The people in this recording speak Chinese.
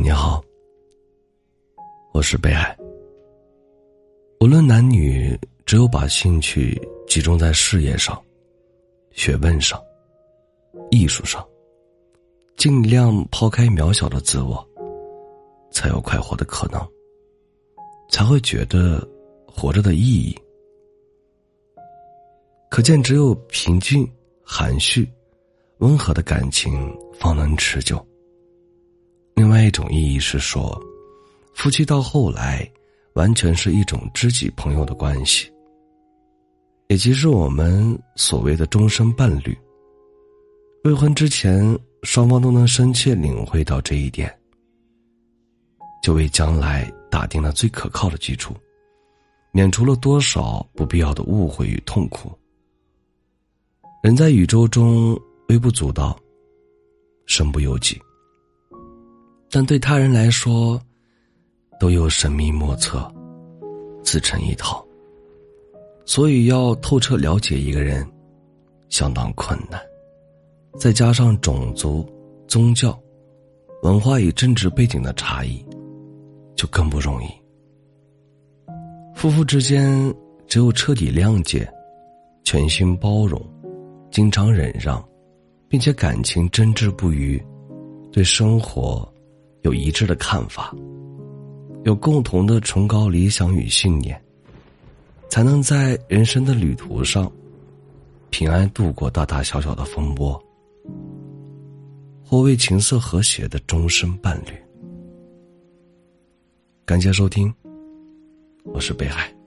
你好，我是北海。无论男女，只有把兴趣集中在事业上、学问上、艺术上，尽量抛开渺小的自我，才有快活的可能，才会觉得活着的意义。可见，只有平静、含蓄、温和的感情，方能持久。另一种意义是说，夫妻到后来，完全是一种知己朋友的关系，也即是我们所谓的终身伴侣。未婚之前，双方都能深切领会到这一点，就为将来打定了最可靠的基础，免除了多少不必要的误会与痛苦。人在宇宙中微不足道，身不由己。但对他人来说，都有神秘莫测，自成一套。所以要透彻了解一个人，相当困难。再加上种族、宗教、文化与政治背景的差异，就更不容易。夫妇之间，只有彻底谅解、全心包容、经常忍让，并且感情真挚不渝，对生活。有一致的看法，有共同的崇高理想与信念，才能在人生的旅途上平安度过大大小小的风波，或为琴瑟和谐的终身伴侣。感谢收听，我是北海。